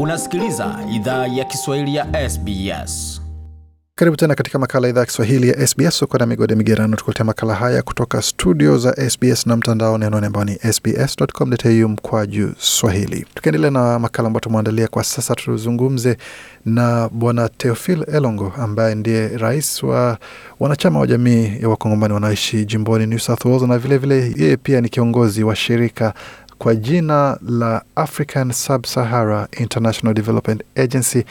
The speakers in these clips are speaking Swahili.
Unasikiliza idhaa ya Kiswahili ya SBS. Karibu tena katika makala idhaa ya Kiswahili ya SBS. Uko na migode migerano, tukuletea makala haya kutoka studio za SBS na mtandao nenone ambao ni sbs.com.au mkwa juu swahili. Tukiendelea na makala ambayo tumeandalia kwa sasa, tuzungumze na Bwana Teofil Elongo ambaye ndiye rais wa wanachama wa jamii ya wakongomani wanaoishi jimboni New South Wales, na vilevile yeye pia ni kiongozi wa shirika kwa jina la African Sub-Sahara International Development Agency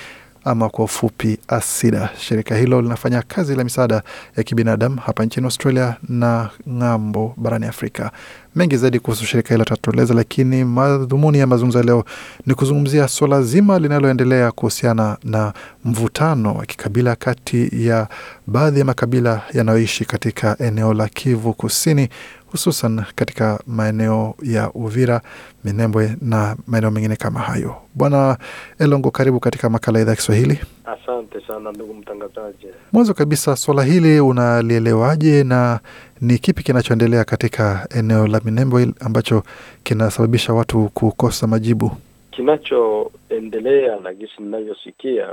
ama kwa ufupi ASIDA. Shirika hilo linafanya kazi la misaada ya kibinadamu hapa nchini Australia na ng'ambo barani Afrika. Mengi zaidi kuhusu shirika hilo tatueleza, lakini madhumuni ya mazungumzo leo ni kuzungumzia suala zima linaloendelea kuhusiana na mvutano wa kikabila kati ya baadhi ya makabila yanayoishi katika eneo la Kivu Kusini, hususan katika maeneo ya Uvira, Minembwe na maeneo mengine kama hayo. Bwana Elongo, karibu katika makala ya idhaa ya Kiswahili. Asante sana ndugu mtangazaji. Mwanzo kabisa, swala hili unalielewaje na ni kipi kinachoendelea katika eneo la Minembwe ambacho kinasababisha watu kukosa majibu? Kinachoendelea na gisi ninavyosikia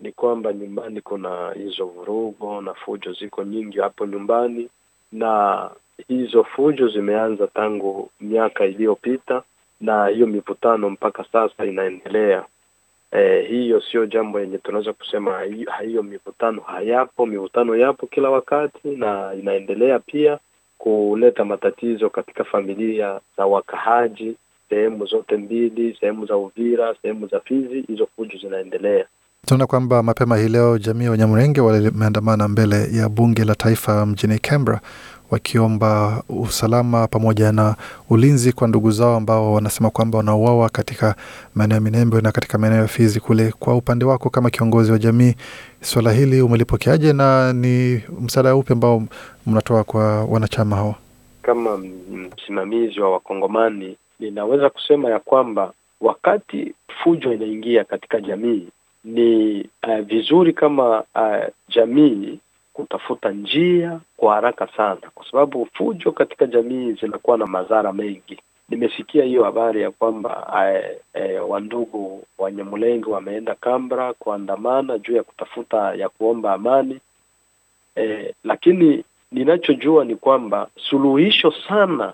ni kwamba nyumbani kuna hizo vurugo na fujo ziko nyingi hapo nyumbani, na hizo fujo zimeanza tangu miaka iliyopita, na hiyo mivutano mpaka sasa inaendelea. E, hiyo sio jambo yenye tunaweza kusema hiyo mivutano hayapo. Mivutano yapo kila wakati na inaendelea pia kuleta matatizo katika familia za wakahaji sehemu zote mbili, sehemu za Uvira, sehemu za Fizi. Hizo fujo zinaendelea. Tunaona kwamba mapema hii leo jamii ya Wanyamulenge wameandamana mbele ya bunge la taifa mjini Canberra wakiomba usalama pamoja na ulinzi kwa ndugu zao ambao wanasema kwamba wanauawa katika maeneo ya Minembwe na katika maeneo ya Fizi kule. Kwa upande wako kama kiongozi wa jamii, swala hili umelipokeaje na ni msaada upi ambao mnatoa kwa wanachama hao? Kama msimamizi wa Wakongomani, ninaweza kusema ya kwamba wakati fujo inaingia katika jamii ni uh, vizuri kama uh, jamii kutafuta njia kwa haraka sana, kwa sababu fujo katika jamii zinakuwa na madhara mengi. Nimesikia hiyo habari ya kwamba eh, e, wandugu Wanyamulenge wameenda Kambra kuandamana juu ya kutafuta ya kuomba amani e, lakini ninachojua ni kwamba suluhisho sana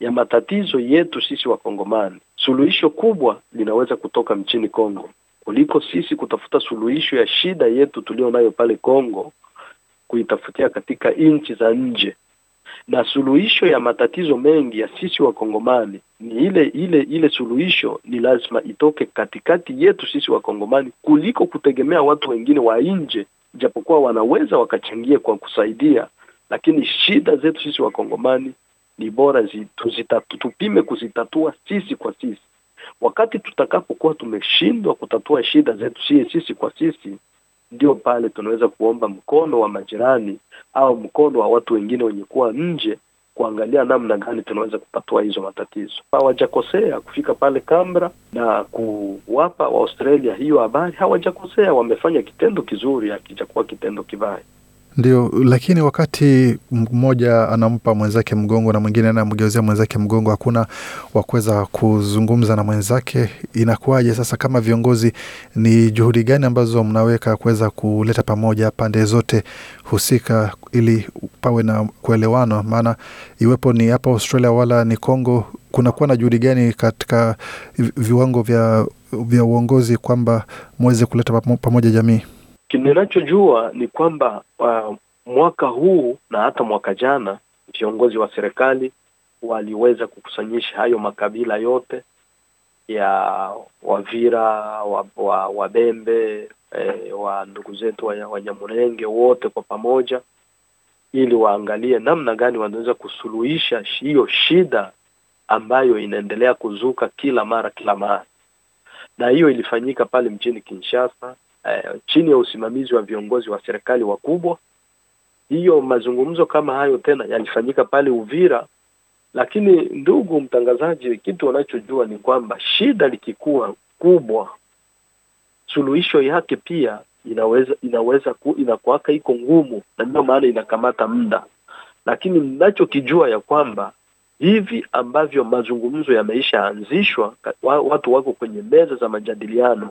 ya matatizo yetu sisi Wakongomani, suluhisho kubwa linaweza kutoka mchini Kongo kuliko sisi kutafuta suluhisho ya shida yetu tulio nayo pale Kongo kuitafutia katika nchi za nje. Na suluhisho ya matatizo mengi ya sisi Wakongomani ni ile ile ile suluhisho ni lazima itoke katikati yetu sisi Wakongomani kuliko kutegemea watu wengine wa nje, japokuwa wanaweza wakachangia kwa kusaidia, lakini shida zetu sisi Wakongomani ni bora tupime kuzitatua sisi kwa sisi. Wakati tutakapokuwa tumeshindwa kutatua shida zetu sisi kwa sisi, ndio pale tunaweza kuomba mkono wa majirani au mkono wa watu wengine wenye kuwa nje, kuangalia namna gani tunaweza kupatua hizo matatizo. Hawajakosea kufika pale Canberra na kuwapa Waaustralia hiyo habari, hawajakosea, wamefanya kitendo kizuri, hakijakuwa kitendo kibaya. Ndio, lakini wakati mmoja anampa mwenzake mgongo na mwingine anamgeuzia mwenzake mgongo, hakuna wa kuweza kuzungumza na mwenzake, inakuwaje sasa? Kama viongozi, ni juhudi gani ambazo mnaweka kuweza kuleta pamoja pande zote husika ili pawe na kuelewana? Maana iwepo ni hapa Australia wala ni Congo, kunakuwa na juhudi gani katika viwango vya, vya uongozi kwamba mweze kuleta pamoja jamii? Ninachojua ni kwamba uh, mwaka huu na hata mwaka jana viongozi wa serikali waliweza kukusanyisha hayo makabila yote ya Wavira, Wabembe, wa eh, wa ndugu zetu Wanyamulenge wote kwa pamoja, ili waangalie namna gani wanaweza kusuluhisha hiyo shida ambayo inaendelea kuzuka kila mara kila mara, na hiyo ilifanyika pale mjini Kinshasa. Uh, chini ya usimamizi wa viongozi wa serikali wakubwa. Hiyo mazungumzo kama hayo tena yalifanyika pale Uvira, lakini ndugu mtangazaji, kitu wanachojua ni kwamba shida likikuwa kubwa, suluhisho yake pia inaweza inaweza ku, inakuwaka iko ngumu, na ndio maana inakamata muda, lakini ninachokijua ya kwamba hivi ambavyo mazungumzo yameishaanzishwa, watu wako kwenye meza za majadiliano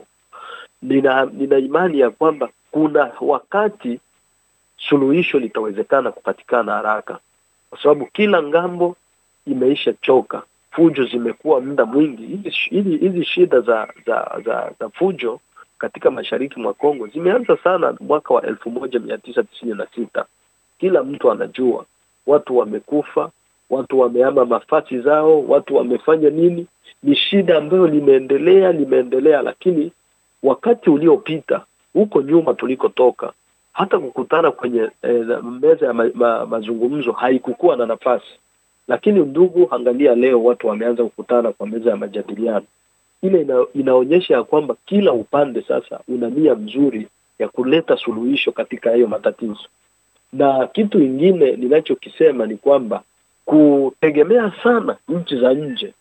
nina, nina imani ya kwamba kuna wakati suluhisho litawezekana kupatikana haraka, kwa sababu kila ng'ambo imeisha choka. Fujo zimekuwa muda mwingi. Hizi shida za za za za fujo katika mashariki mwa Kongo zimeanza sana mwaka wa elfu moja mia tisa tisini na sita. Kila mtu anajua watu wamekufa, watu wameama mafasi zao, watu wamefanya nini. Ni shida ambayo limeendelea limeendelea, lakini wakati uliopita huko nyuma tulikotoka, hata kukutana kwenye eh, meza ya ma, ma, mazungumzo haikukuwa na nafasi. Lakini ndugu, angalia leo watu wameanza kukutana kwa meza ya majadiliano. Ile ina, inaonyesha ya kwamba kila upande sasa una nia mzuri ya kuleta suluhisho katika hayo matatizo. Na kitu ingine ninachokisema ni kwamba kutegemea sana nchi za nje,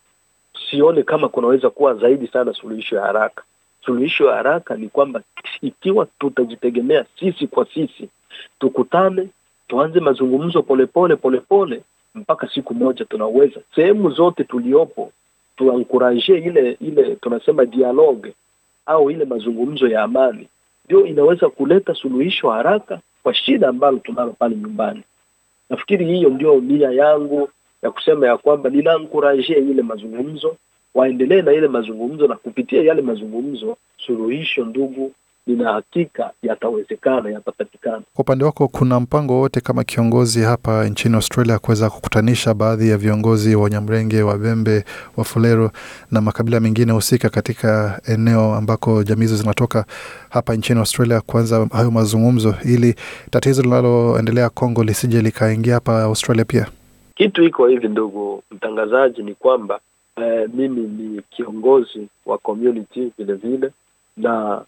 sione kama kunaweza kuwa zaidi sana suluhisho ya haraka. Suluhisho ya haraka ni kwamba ikiwa tutajitegemea sisi kwa sisi, tukutane, tuanze mazungumzo polepole polepole mpaka siku moja tunaweza. Sehemu zote tuliopo tuankuraje ile ile tunasema dialogue au ile mazungumzo ya amani, ndio inaweza kuleta suluhisho haraka kwa shida ambalo tunalo pale nyumbani. Nafikiri hiyo ndio nia yangu ya kusema ya kwamba ninaankuraje ile mazungumzo, waendelee na ile mazungumzo, na kupitia yale mazungumzo suluhisho, ndugu, nina hakika yatawezekana, yatapatikana. Kwa upande wako, kuna mpango wowote kama kiongozi hapa nchini Australia kuweza kukutanisha baadhi ya viongozi wa Nyamrenge, Wabembe, Wafulero na makabila mengine husika katika eneo ambako jamii hizo zinatoka hapa nchini Australia, kuanza hayo mazungumzo ili tatizo linaloendelea Kongo lisije likaingia hapa Australia pia? Kitu iko hivi, ndugu mtangazaji, ni kwamba eh, mimi ni kiongozi wa community vile vile na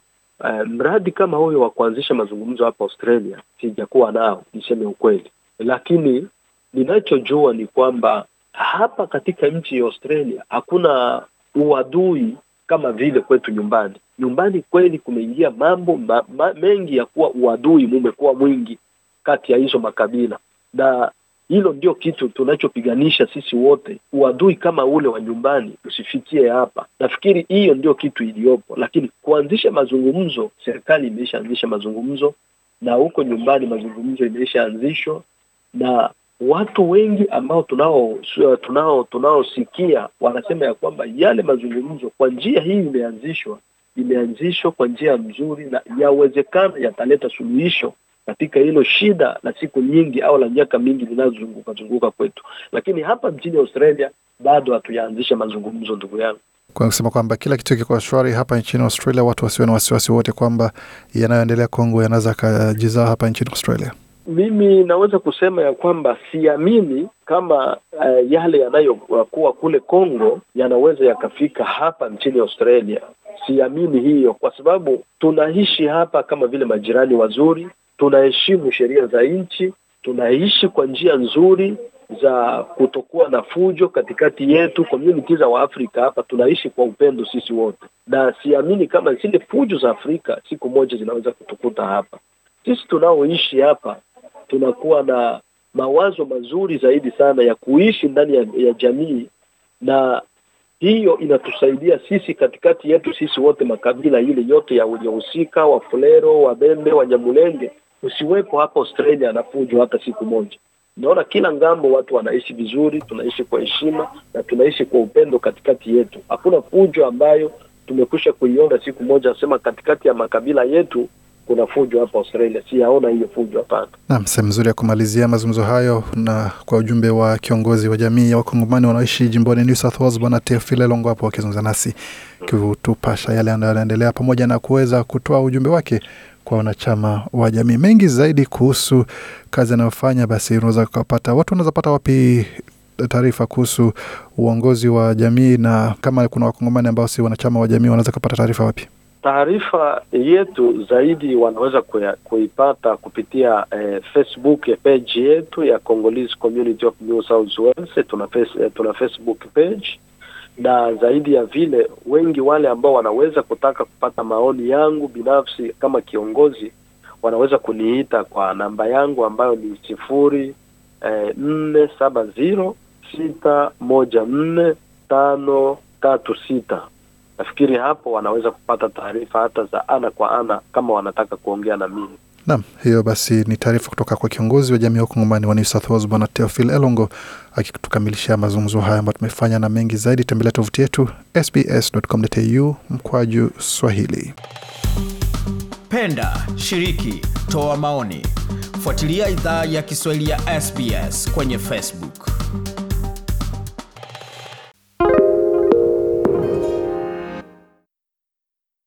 eh, mradi kama huyo wa kuanzisha mazungumzo hapa Australia sijakuwa nao, niseme ukweli, lakini ninachojua ni kwamba hapa katika nchi ya Australia hakuna uadui kama vile kwetu nyumbani. Nyumbani kweli kumeingia mambo ma, ma, mengi ya kuwa uadui mumekuwa mwingi kati ya hizo makabila, na hilo ndio kitu tunachopiganisha sisi wote. Uadui kama ule wa nyumbani usifikie hapa. Nafikiri hiyo ndio kitu iliyopo, lakini kuanzisha mazungumzo, serikali imeshaanzisha mazungumzo na huko nyumbani mazungumzo imeshaanzishwa na watu wengi ambao tunao tunao tunaosikia wanasema ya kwamba yale mazungumzo kwa njia hii imeanzishwa imeanzishwa kwa njia mzuri na yawezekana yataleta suluhisho katika hilo shida la siku nyingi au la miaka mingi linazozunguka zunguka kwetu, lakini hapa nchini Australia bado hatuyaanzisha mazungumzo, ndugu yangu, kwa kusema kwamba kila kitu kiko shwari hapa nchini Australia, watu wasiwe na wasiwasi wote kwamba yanayoendelea Kongo yanaweza akajizaa hapa nchini Australia. Mimi naweza kusema ya kwamba siamini kama uh, yale yanayokuwa kule Kongo yanaweza yakafika hapa nchini Australia. Siamini hiyo, kwa sababu tunaishi hapa kama vile majirani wazuri tunaheshimu sheria za nchi, tunaishi kwa njia nzuri za kutokuwa na fujo katikati yetu. Community za Waafrika hapa tunaishi kwa upendo sisi wote, na siamini kama zile fujo za Afrika siku moja zinaweza kutukuta hapa. Sisi tunaoishi hapa tunakuwa na mawazo mazuri zaidi sana ya kuishi ndani ya, ya jamii, na hiyo inatusaidia sisi katikati yetu sisi wote makabila ile yote ya waliohusika, Wafulero, Wabembe, Wanyamulenge usiwepo hapa Australia na fujo hata siku moja. Naona kila ng'ambo watu wanaishi vizuri, tunaishi kwa heshima na tunaishi kwa upendo katikati yetu. Hakuna fujo ambayo tumekwisha kuiona siku moja, asema katikati ya makabila yetu kuna fujo hapa Australia. Siyaona hiyo fujo, hapana. Naam, sehemu nzuri ya kumalizia mazungumzo hayo na kwa ujumbe wa kiongozi wa jamii ya wakongomani wanaoishi jimboni New South Wales, Bwana Teofile Longo hapo wakizungumza nasi kutupasha yale ambayo yanaendelea pamoja na kuweza kutoa ujumbe wake kwa wanachama wa jamii. Mengi zaidi kuhusu kazi anayofanya, basi unaweza kupata, watu wanaweza pata wapi taarifa kuhusu uongozi wa jamii, na kama kuna wakongomani ambao si wanachama wa jamii wanaweza kupata taarifa wapi? Taarifa yetu zaidi wanaweza kuipata kupitia eh, Facebook page yetu ya Congolese Community of New South Wales. Tuna, face, tuna Facebook page na zaidi ya vile, wengi wale ambao wanaweza kutaka kupata maoni yangu binafsi kama kiongozi wanaweza kuniita kwa namba yangu ambayo ni sifuri eh, nne saba ziro sita moja nne tano tatu sita nafikiri hapo wanaweza kupata taarifa hata za ana kwa ana kama wanataka kuongea na mimi. Naam, hiyo basi ni taarifa kutoka kwa kiongozi wa jamii huko ukongomani wa New South Wales Bwana Theophil Elongo akitukamilishia mazungumzo haya ambayo tumefanya na mengi zaidi. Tembelea tovuti yetu sbs.com.au mkwaju Swahili. Penda, shiriki, toa maoni, fuatilia idhaa ya Kiswahili ya SBS kwenye Facebook.